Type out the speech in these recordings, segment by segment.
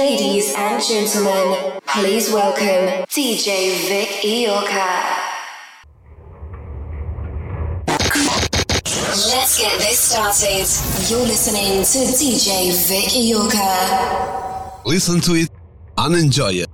Ladies and gentlemen, please welcome DJ Vic Iorka. Let's get this started. You're listening to DJ Vic Iorka. Listen to it and enjoy it.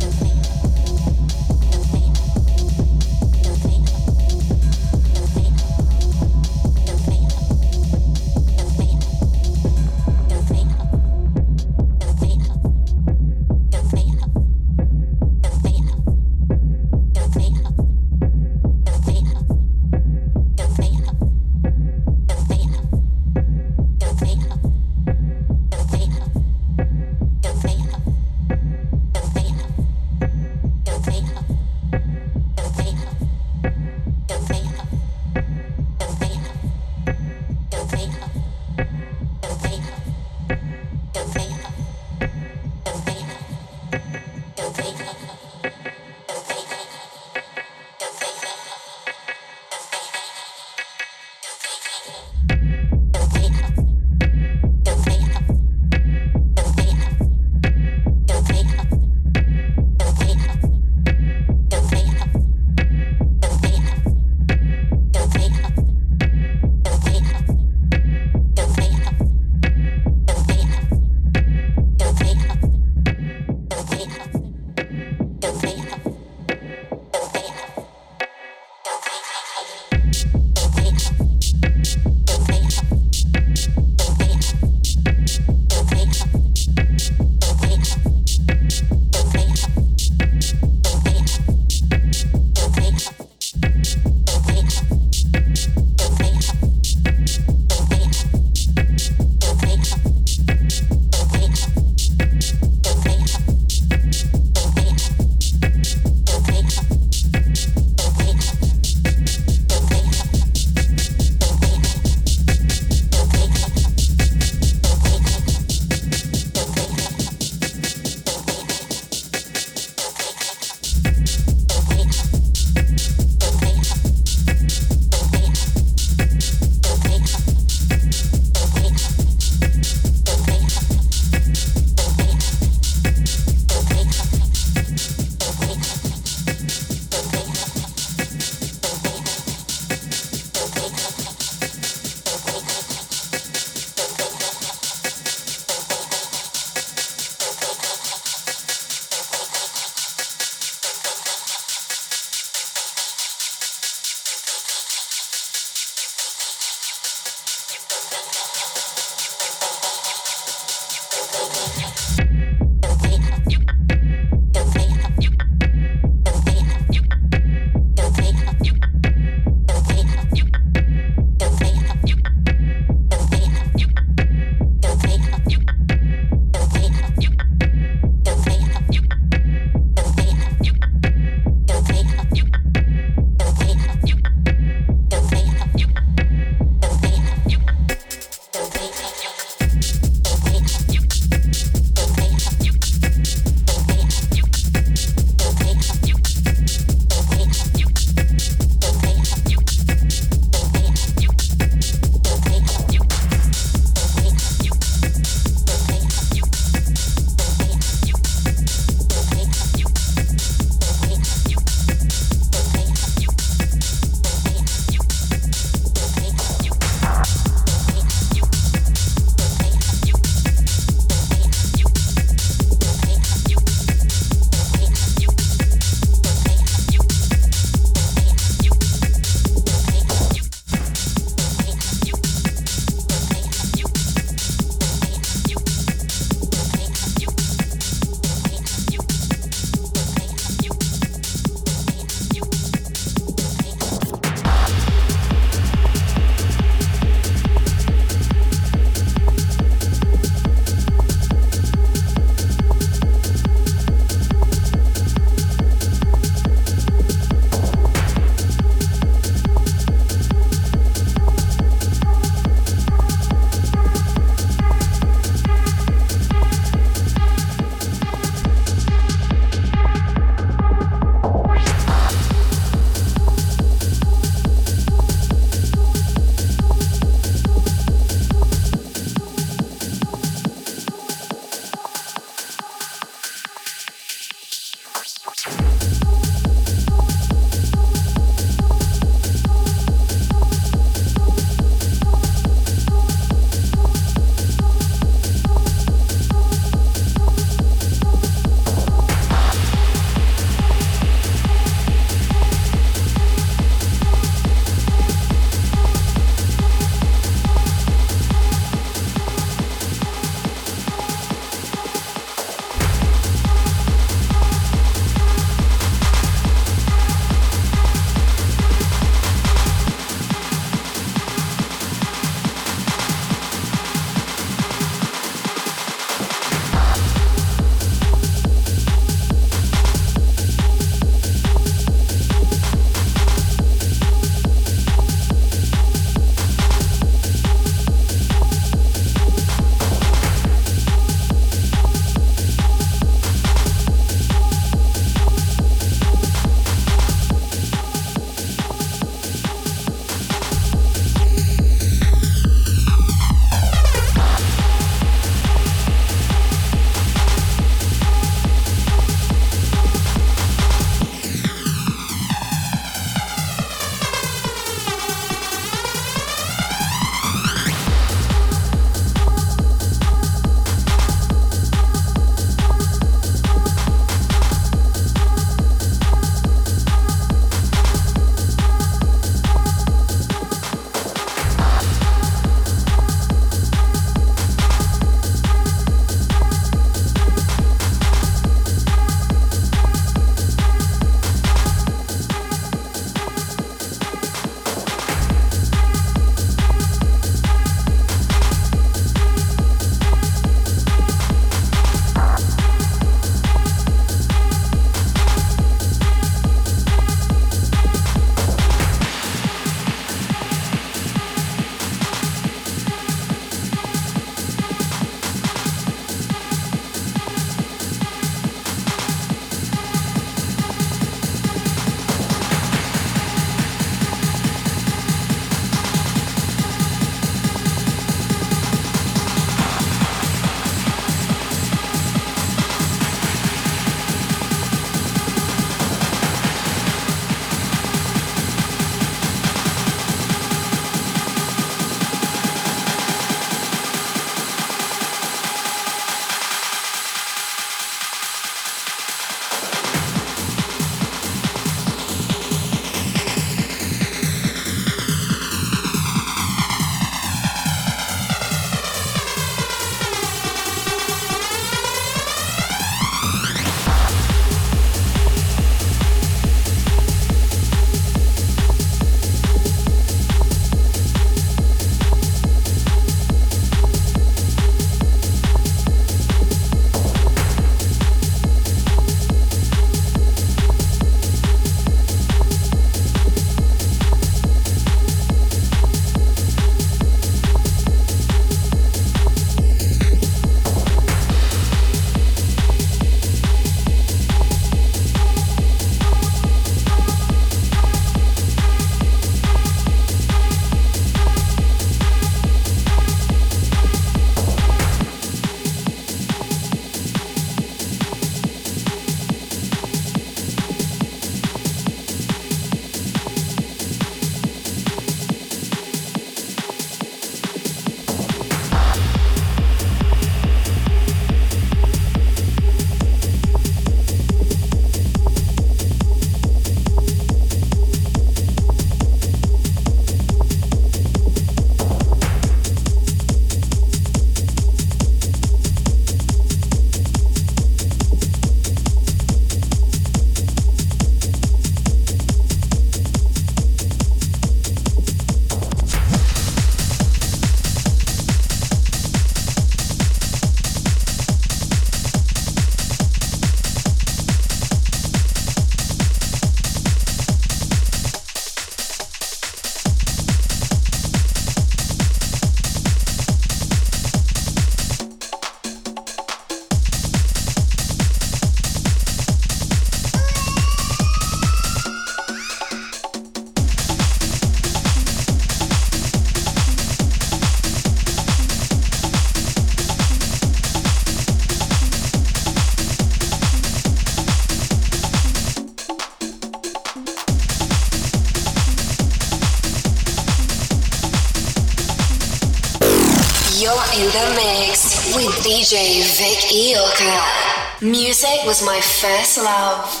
DJ Vic Iorka. Music was my first love.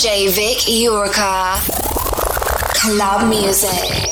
DJ Vic Iorka. Club music.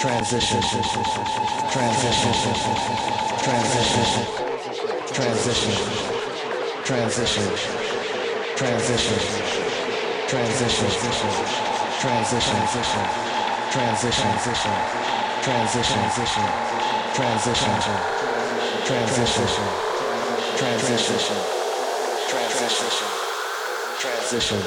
Transition, transition, transition, transition, transition, transition, transition, transition, transition, transition, transition, transition, transition, transition, transition.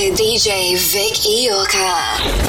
To DJ Vic Iorka.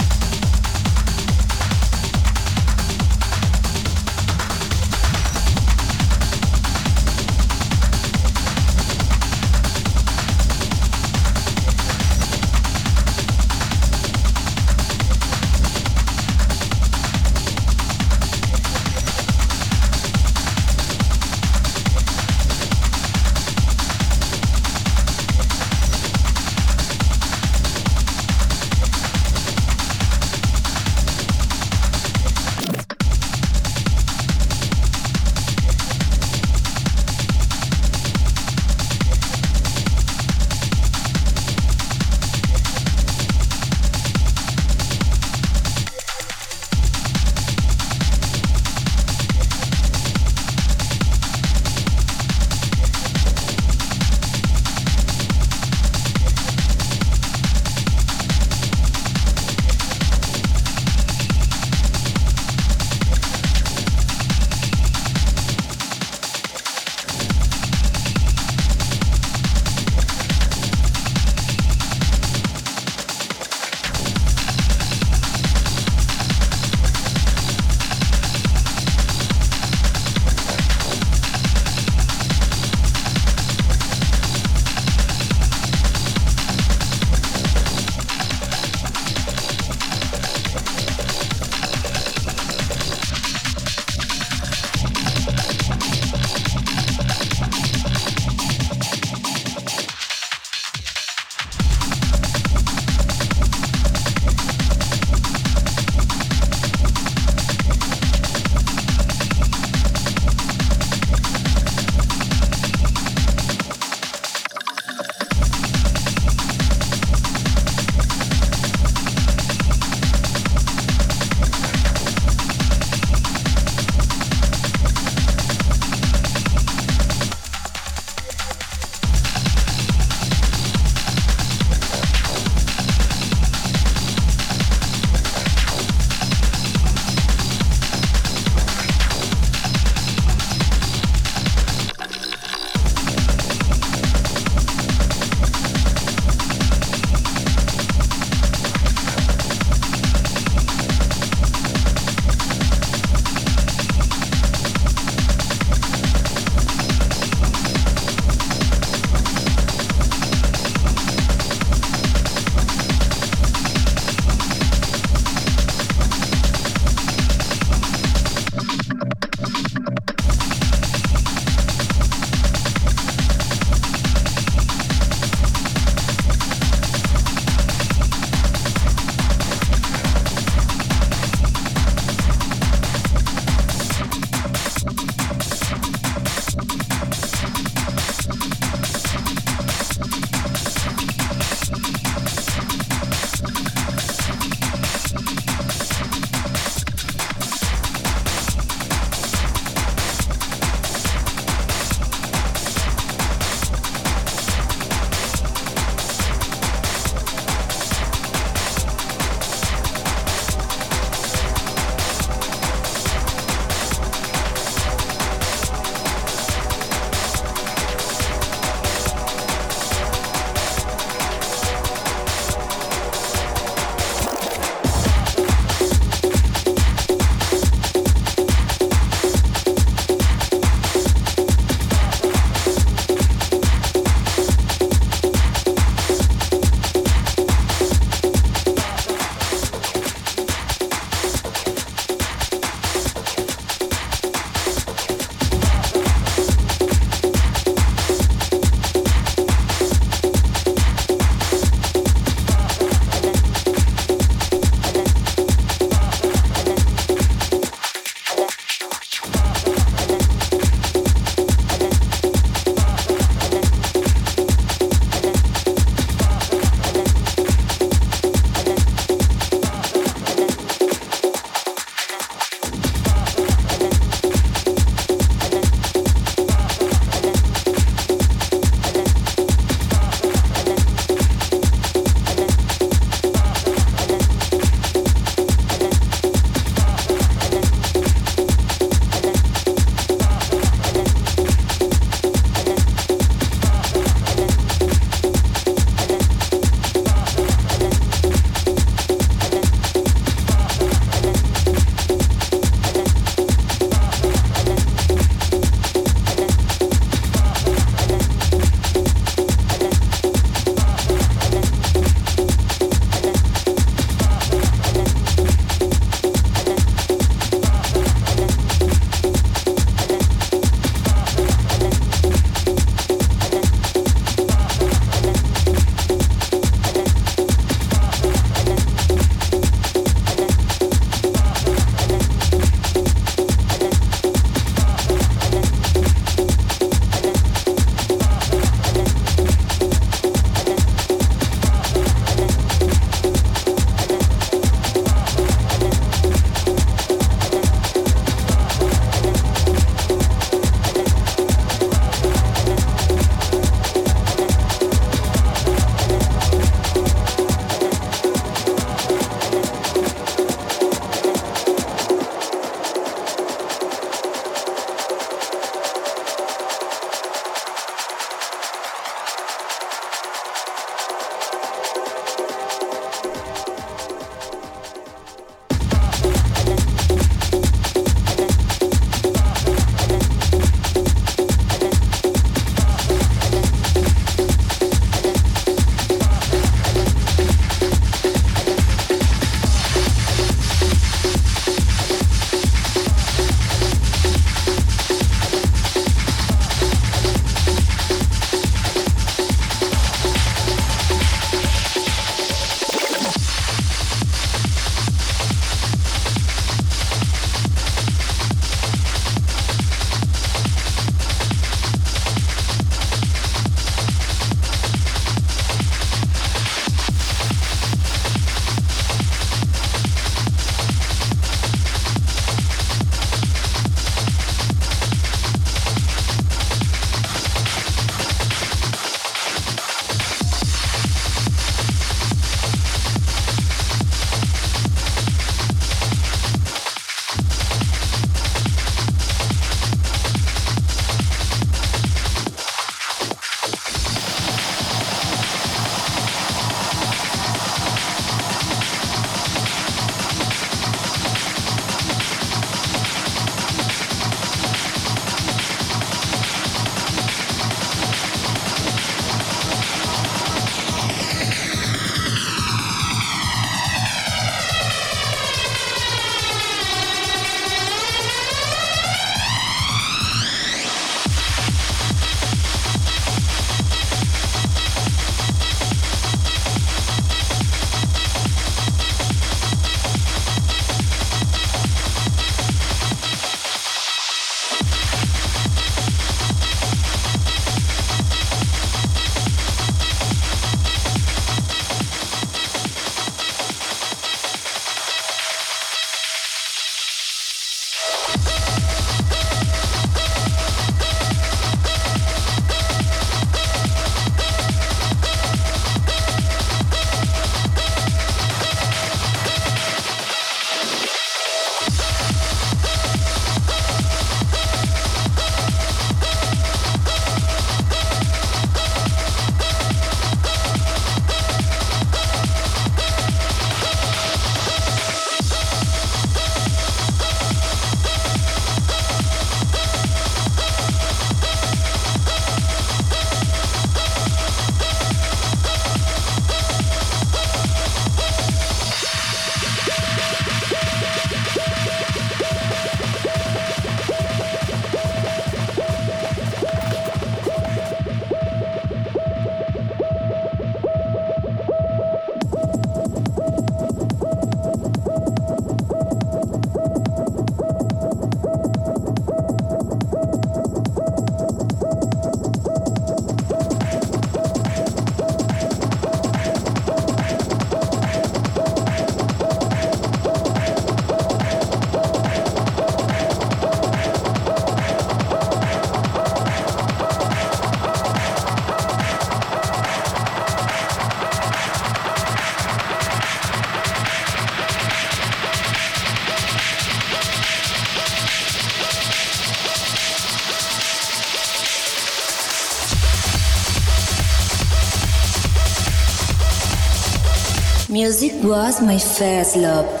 Was my first love.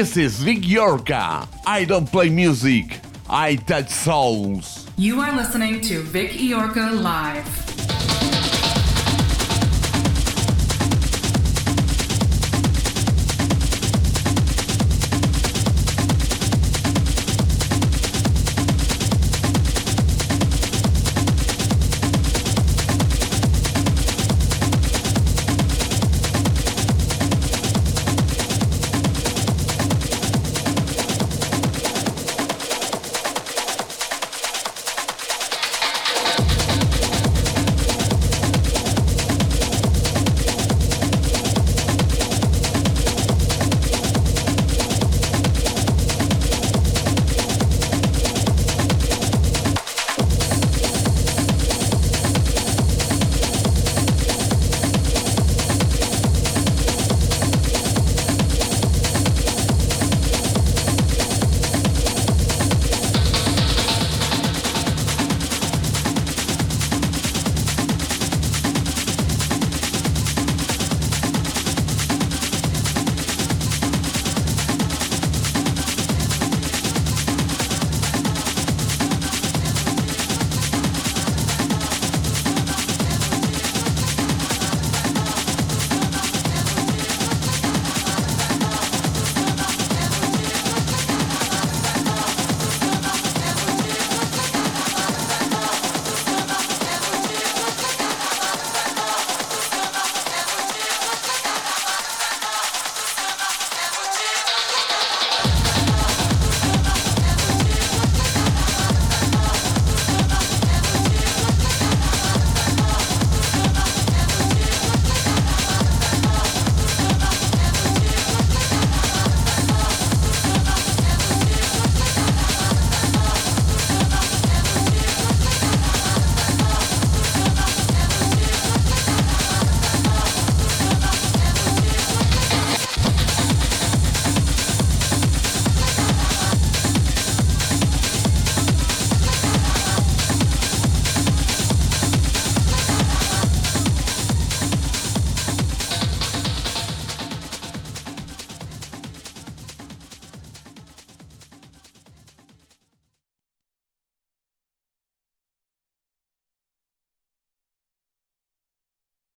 This is Vic Iorka. I don't play music, I touch souls. You are listening to Vic Iorka Live.